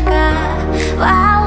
птичка. Вау.